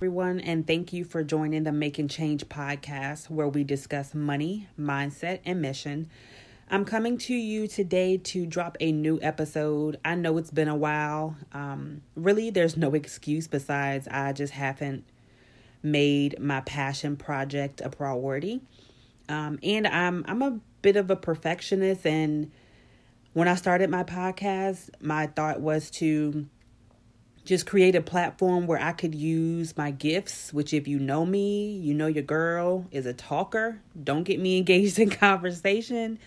everyone, and thank you for joining the Making Change podcast, where we discuss money, mindset, and mission. I'm coming to you today to drop a new episode. I know it's been a while. Um, really, there's no excuse besides I just haven't made my passion project a priority. Um, and I'm I'm a bit of a perfectionist, and when I started my podcast, my thought was to just create a platform where I could use my gifts, which, if you know me, you know your girl is a talker. Don't get me engaged in conversation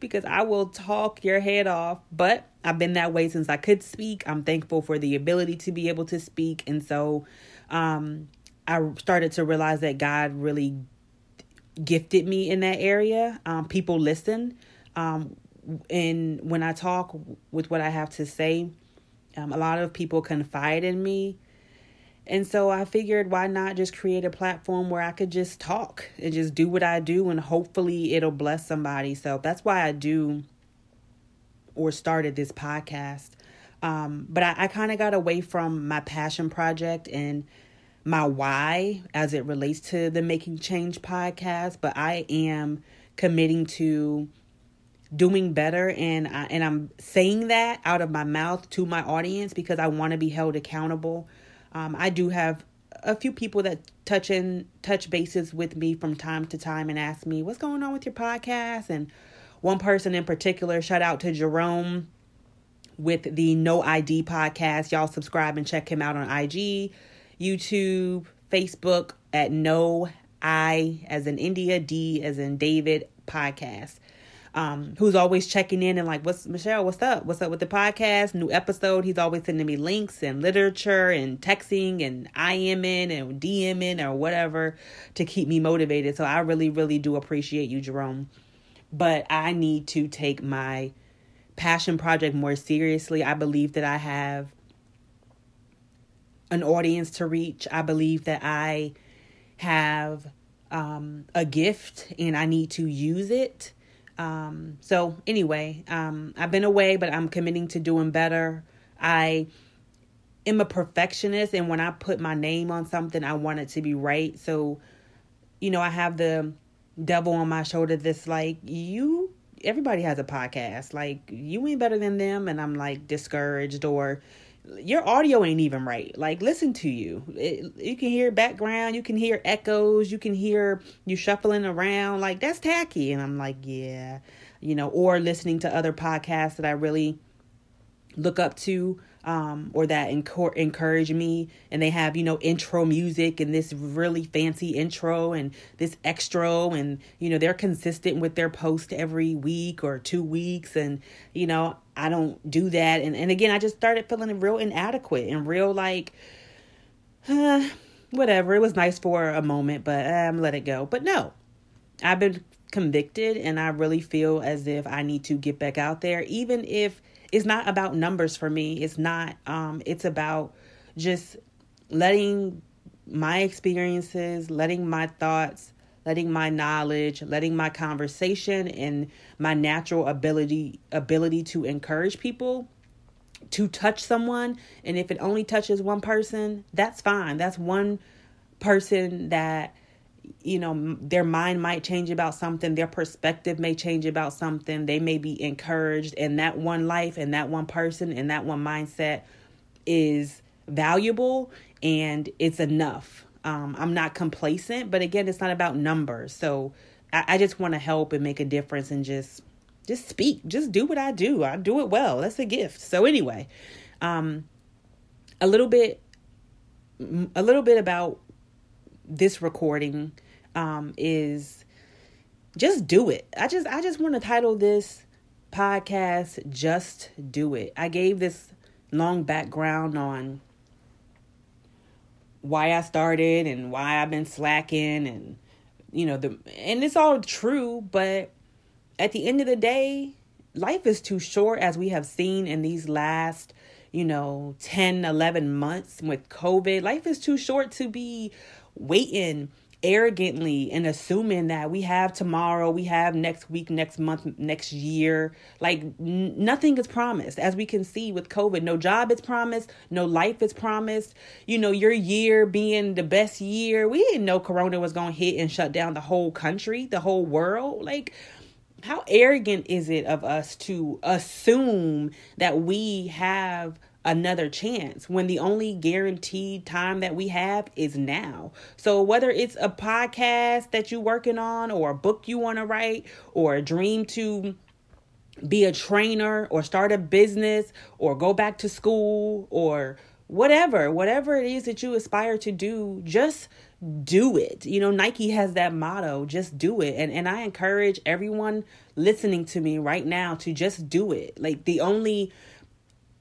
because I will talk your head off. But I've been that way since I could speak. I'm thankful for the ability to be able to speak. And so um, I started to realize that God really gifted me in that area. Um, people listen. Um, and when I talk with what I have to say, um, a lot of people confide in me. And so I figured, why not just create a platform where I could just talk and just do what I do, and hopefully it'll bless somebody. So that's why I do or started this podcast. Um, but I, I kind of got away from my passion project and my why as it relates to the Making Change podcast. But I am committing to doing better and I, and I'm saying that out of my mouth to my audience because I want to be held accountable. Um, I do have a few people that touch in touch bases with me from time to time and ask me what's going on with your podcast and one person in particular shout out to Jerome with the No ID podcast. Y'all subscribe and check him out on IG, YouTube, Facebook at No I as in India, D as in David podcast um, who's always checking in and like, what's Michelle, what's up? What's up with the podcast? New episode. He's always sending me links and literature and texting and IMing and DMing or whatever to keep me motivated. So I really, really do appreciate you, Jerome. But I need to take my passion project more seriously. I believe that I have an audience to reach. I believe that I have um, a gift and I need to use it. Um, so anyway, um, I've been away, but I'm committing to doing better. I am a perfectionist, and when I put my name on something, I want it to be right. So, you know, I have the devil on my shoulder that's like, you, everybody has a podcast. Like, you ain't better than them. And I'm like discouraged or, your audio ain't even right. Like, listen to you. It, you can hear background, you can hear echoes, you can hear you shuffling around. Like, that's tacky. And I'm like, yeah, you know, or listening to other podcasts that I really look up to um, or that encourage me. And they have, you know, intro music and this really fancy intro and this extra. And, you know, they're consistent with their post every week or two weeks. And, you know, I don't do that. And, and again, I just started feeling real inadequate and real like, uh, whatever. It was nice for a moment, but um, let it go. But no, I've been convicted and I really feel as if I need to get back out there, even if it's not about numbers for me. It's not, um, it's about just letting my experiences, letting my thoughts, letting my knowledge, letting my conversation and my natural ability ability to encourage people to touch someone and if it only touches one person, that's fine. That's one person that you know their mind might change about something their perspective may change about something they may be encouraged and that one life and that one person and that one mindset is valuable and it's enough. Um, i'm not complacent but again it's not about numbers. So i, I just want to help and make a difference and just just speak just do what i do. I do it well. That's a gift. So anyway um a little bit a little bit about this recording um, is just do it. I just I just want to title this podcast just do it. I gave this long background on why I started and why I've been slacking and you know the and it's all true, but at the end of the day, life is too short as we have seen in these last you know 10 11 months with covid life is too short to be waiting arrogantly and assuming that we have tomorrow, we have next week, next month, next year. Like n- nothing is promised. As we can see with COVID, no job is promised, no life is promised. You know, your year being the best year. We didn't know Corona was going to hit and shut down the whole country, the whole world. Like, how arrogant is it of us to assume that we have another chance when the only guaranteed time that we have is now. So whether it's a podcast that you're working on or a book you want to write or a dream to be a trainer or start a business or go back to school or whatever, whatever it is that you aspire to do, just do it. You know, Nike has that motto, just do it. And and I encourage everyone listening to me right now to just do it. Like the only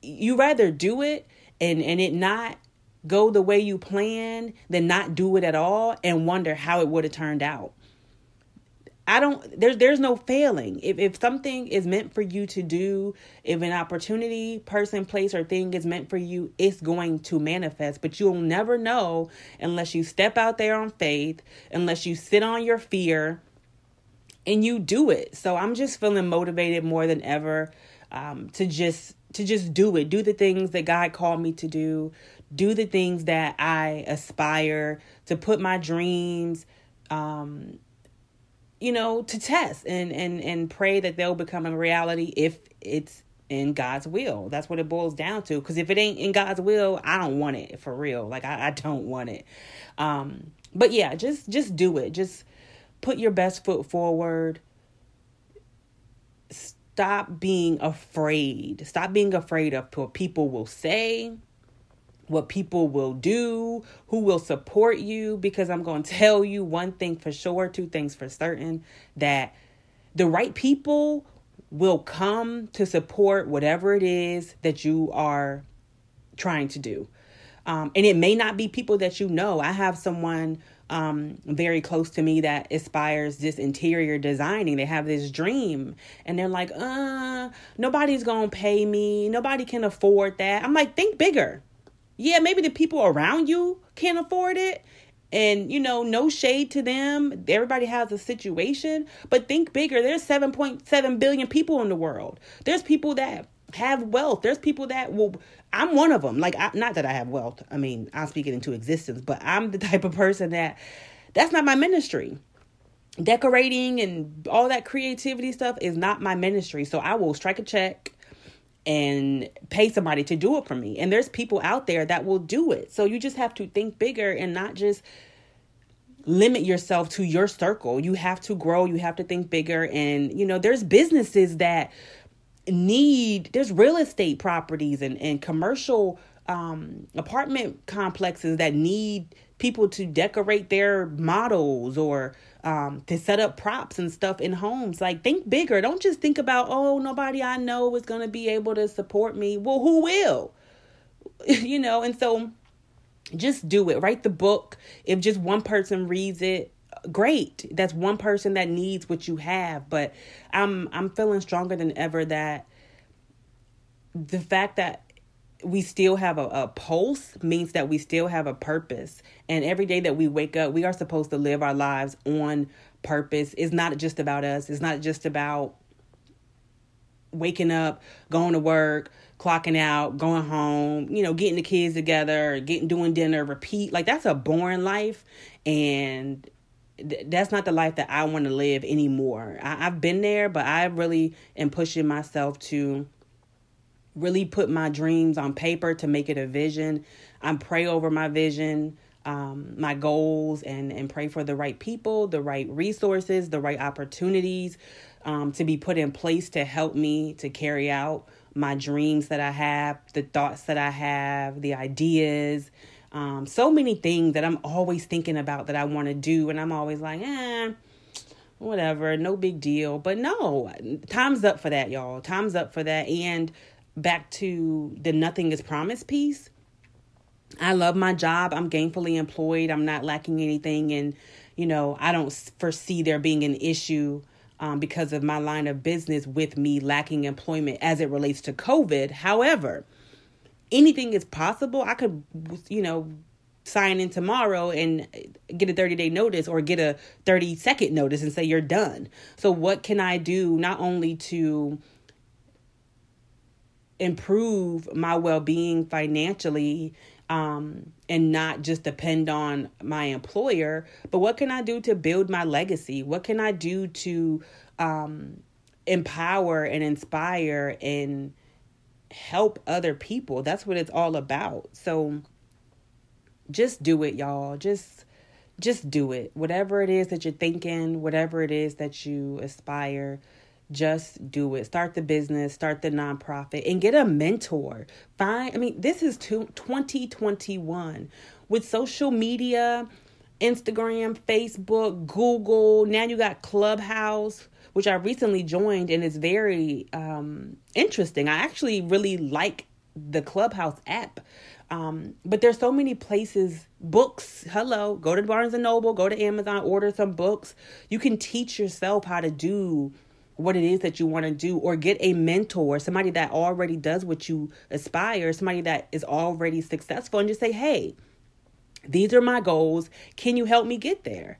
you rather do it and and it not go the way you planned than not do it at all and wonder how it would have turned out. I don't there's there's no failing. If if something is meant for you to do, if an opportunity, person, place or thing is meant for you, it's going to manifest, but you'll never know unless you step out there on faith, unless you sit on your fear and you do it. So I'm just feeling motivated more than ever um, to just to just do it. Do the things that God called me to do. Do the things that I aspire to put my dreams um you know to test and and and pray that they'll become a reality if it's in God's will. That's what it boils down to. Because if it ain't in God's will, I don't want it for real. Like I, I don't want it. Um, but yeah, just just do it. Just put your best foot forward stop being afraid. Stop being afraid of what people will say, what people will do, who will support you. Because I'm going to tell you one thing for sure, two things for certain that the right people will come to support whatever it is that you are trying to do. Um, and it may not be people that you know. I have someone um, very close to me that aspires this interior designing. They have this dream and they're like, uh, nobody's gonna pay me, nobody can afford that. I'm like, think bigger. Yeah, maybe the people around you can't afford it. And you know, no shade to them. Everybody has a situation, but think bigger. There's 7.7 billion people in the world. There's people that have wealth. There's people that will. I'm one of them. Like, I, not that I have wealth. I mean, I'll speak it into existence, but I'm the type of person that that's not my ministry. Decorating and all that creativity stuff is not my ministry. So I will strike a check and pay somebody to do it for me. And there's people out there that will do it. So you just have to think bigger and not just limit yourself to your circle. You have to grow, you have to think bigger. And, you know, there's businesses that need there's real estate properties and, and commercial um, apartment complexes that need people to decorate their models or um, to set up props and stuff in homes. Like, think bigger. Don't just think about, oh, nobody I know is going to be able to support me. Well, who will? you know, and so just do it. Write the book. If just one person reads it, great. That's one person that needs what you have but i'm i'm feeling stronger than ever that the fact that we still have a, a pulse means that we still have a purpose. And every day that we wake up we are supposed to live our lives on purpose. It's not just about us. It's not just about waking up going to work clocking out going home you know getting the kids together getting doing dinner repeat. Like that's a boring life. And that's not the life that I want to live anymore. I, I've been there, but I really am pushing myself to really put my dreams on paper to make it a vision. I pray over my vision, um, my goals, and and pray for the right people, the right resources, the right opportunities um, to be put in place to help me to carry out my dreams that I have, the thoughts that I have, the ideas um, so many things that I'm always thinking about that I want to do, and I'm always like, eh, whatever, no big deal. But no, time's up for that, y'all. Time's up for that. And back to the nothing is promised piece. I love my job. I'm gainfully employed. I'm not lacking anything, and you know, I don't foresee there being an issue um, because of my line of business with me lacking employment as it relates to COVID. However, anything is possible. I could, you know, sign in tomorrow and get a 30 day notice or get a 30 second notice and say you're done. So, what can I do not only to improve my well being financially um, and not just depend on my employer, but what can I do to build my legacy? What can I do to um, empower and inspire and help other people? That's what it's all about. So just do it, y'all. Just just do it. Whatever it is that you're thinking, whatever it is that you aspire just do it. Start the business, start the nonprofit, and get a mentor. Find, I mean, this is 2021 with social media, Instagram, Facebook, Google. Now you got Clubhouse, which I recently joined, and it's very um, interesting. I actually really like the Clubhouse app. Um, but there's so many places, books. Hello, go to Barnes and Noble, go to Amazon, order some books. You can teach yourself how to do what it is that you want to do or get a mentor, somebody that already does what you aspire, somebody that is already successful and just say, "Hey, these are my goals. Can you help me get there?"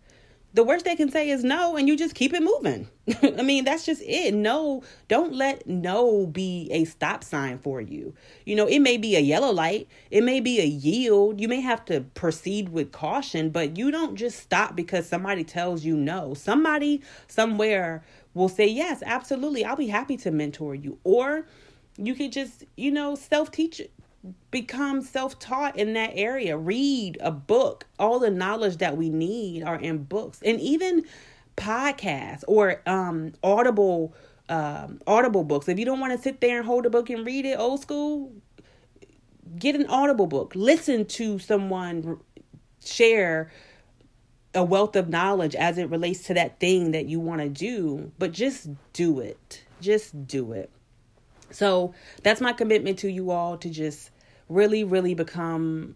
The worst they can say is no and you just keep it moving. I mean, that's just it. No, don't let no be a stop sign for you. You know, it may be a yellow light, it may be a yield. You may have to proceed with caution, but you don't just stop because somebody tells you no. Somebody somewhere will say, Yes, absolutely, I'll be happy to mentor you. Or you could just, you know, self teach, become self taught in that area. Read a book. All the knowledge that we need are in books and even podcasts or um, audible. Um, audible books. If you don't want to sit there and hold a book and read it old school, get an audible book. Listen to someone share a wealth of knowledge as it relates to that thing that you want to do, but just do it. Just do it. So that's my commitment to you all to just really, really become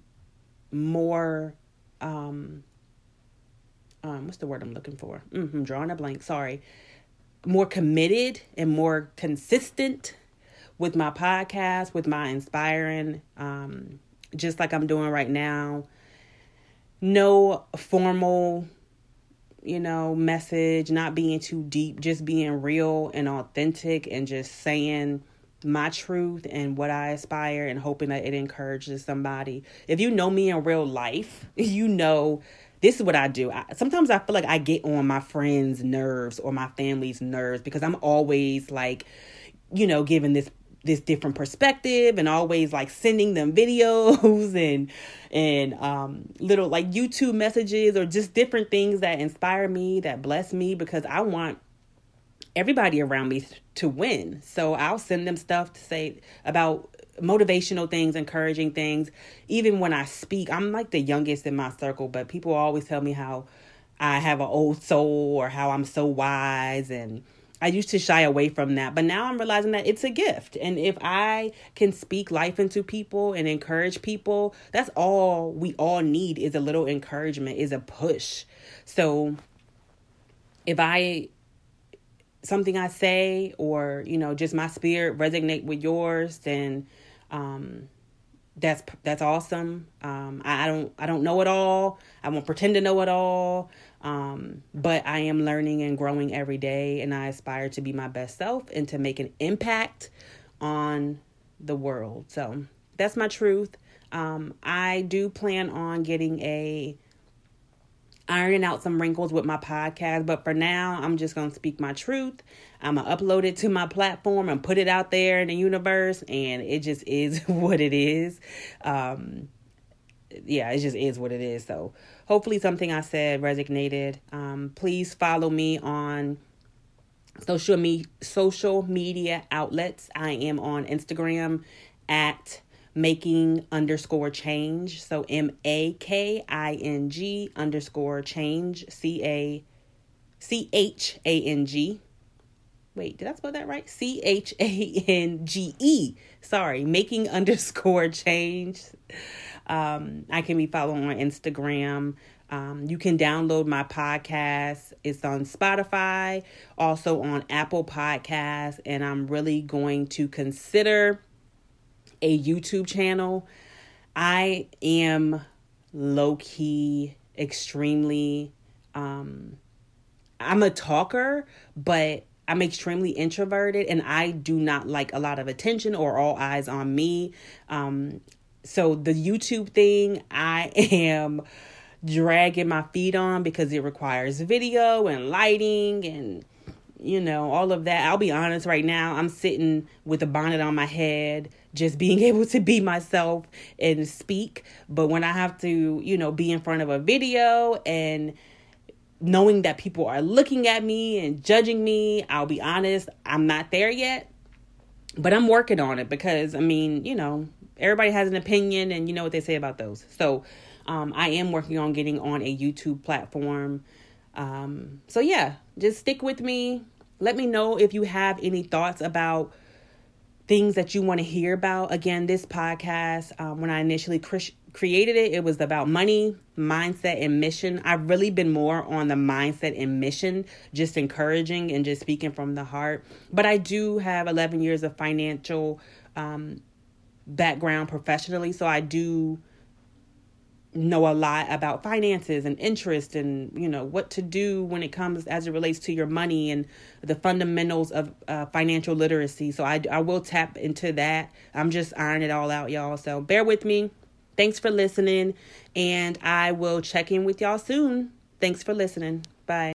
more um um what's the word I'm looking for? Mm-hmm, drawing a blank, sorry. More committed and more consistent with my podcast, with my inspiring, um, just like I'm doing right now no formal you know message not being too deep just being real and authentic and just saying my truth and what I aspire and hoping that it encourages somebody. If you know me in real life, you know this is what I do. I, sometimes I feel like I get on my friends' nerves or my family's nerves because I'm always like, you know, giving this this different perspective and always like sending them videos and and um little like YouTube messages or just different things that inspire me that bless me because I want everybody around me to win. So I'll send them stuff to say about motivational things, encouraging things. Even when I speak, I'm like the youngest in my circle, but people always tell me how I have an old soul or how I'm so wise and I used to shy away from that, but now I'm realizing that it's a gift. And if I can speak life into people and encourage people, that's all we all need is a little encouragement, is a push. So if I something I say or, you know, just my spirit resonate with yours, then um that's that's awesome. Um I, I don't I don't know it all. I won't pretend to know it all. Um, but I am learning and growing every day, and I aspire to be my best self and to make an impact on the world. So that's my truth. Um, I do plan on getting a ironing out some wrinkles with my podcast, but for now, I'm just gonna speak my truth. I'm gonna upload it to my platform and put it out there in the universe, and it just is what it is. Um, yeah, it just is what it is. So hopefully something I said resonated. Um, please follow me on social me social media outlets. I am on Instagram at making underscore change. So M A K I N G underscore change C A C H A N G. Wait, did I spell that right? C H A N G E. Sorry, making underscore change. Um, I can be followed on Instagram. Um, you can download my podcast. It's on Spotify, also on Apple Podcasts, and I'm really going to consider a YouTube channel. I am low key, extremely um I'm a talker, but I'm extremely introverted and I do not like a lot of attention or all eyes on me. Um, so the YouTube thing, I am dragging my feet on because it requires video and lighting and you know all of that. I'll be honest right now, I'm sitting with a bonnet on my head just being able to be myself and speak, but when I have to, you know, be in front of a video and knowing that people are looking at me and judging me, I'll be honest, I'm not there yet. But I'm working on it because I mean, you know, everybody has an opinion and you know what they say about those. So um, I am working on getting on a YouTube platform. Um, so yeah, just stick with me. Let me know if you have any thoughts about things that you want to hear about. Again, this podcast, um, when I initially created it, it was about money, mindset, and mission. I've really been more on the mindset and mission, just encouraging and just speaking from the heart. But I do have 11 years of financial um, background professionally, so I do know a lot about finances and interest and you know what to do when it comes as it relates to your money and the fundamentals of uh, financial literacy so I, I will tap into that i'm just ironing it all out y'all so bear with me Thanks for listening, and I will check in with y'all soon. Thanks for listening. Bye.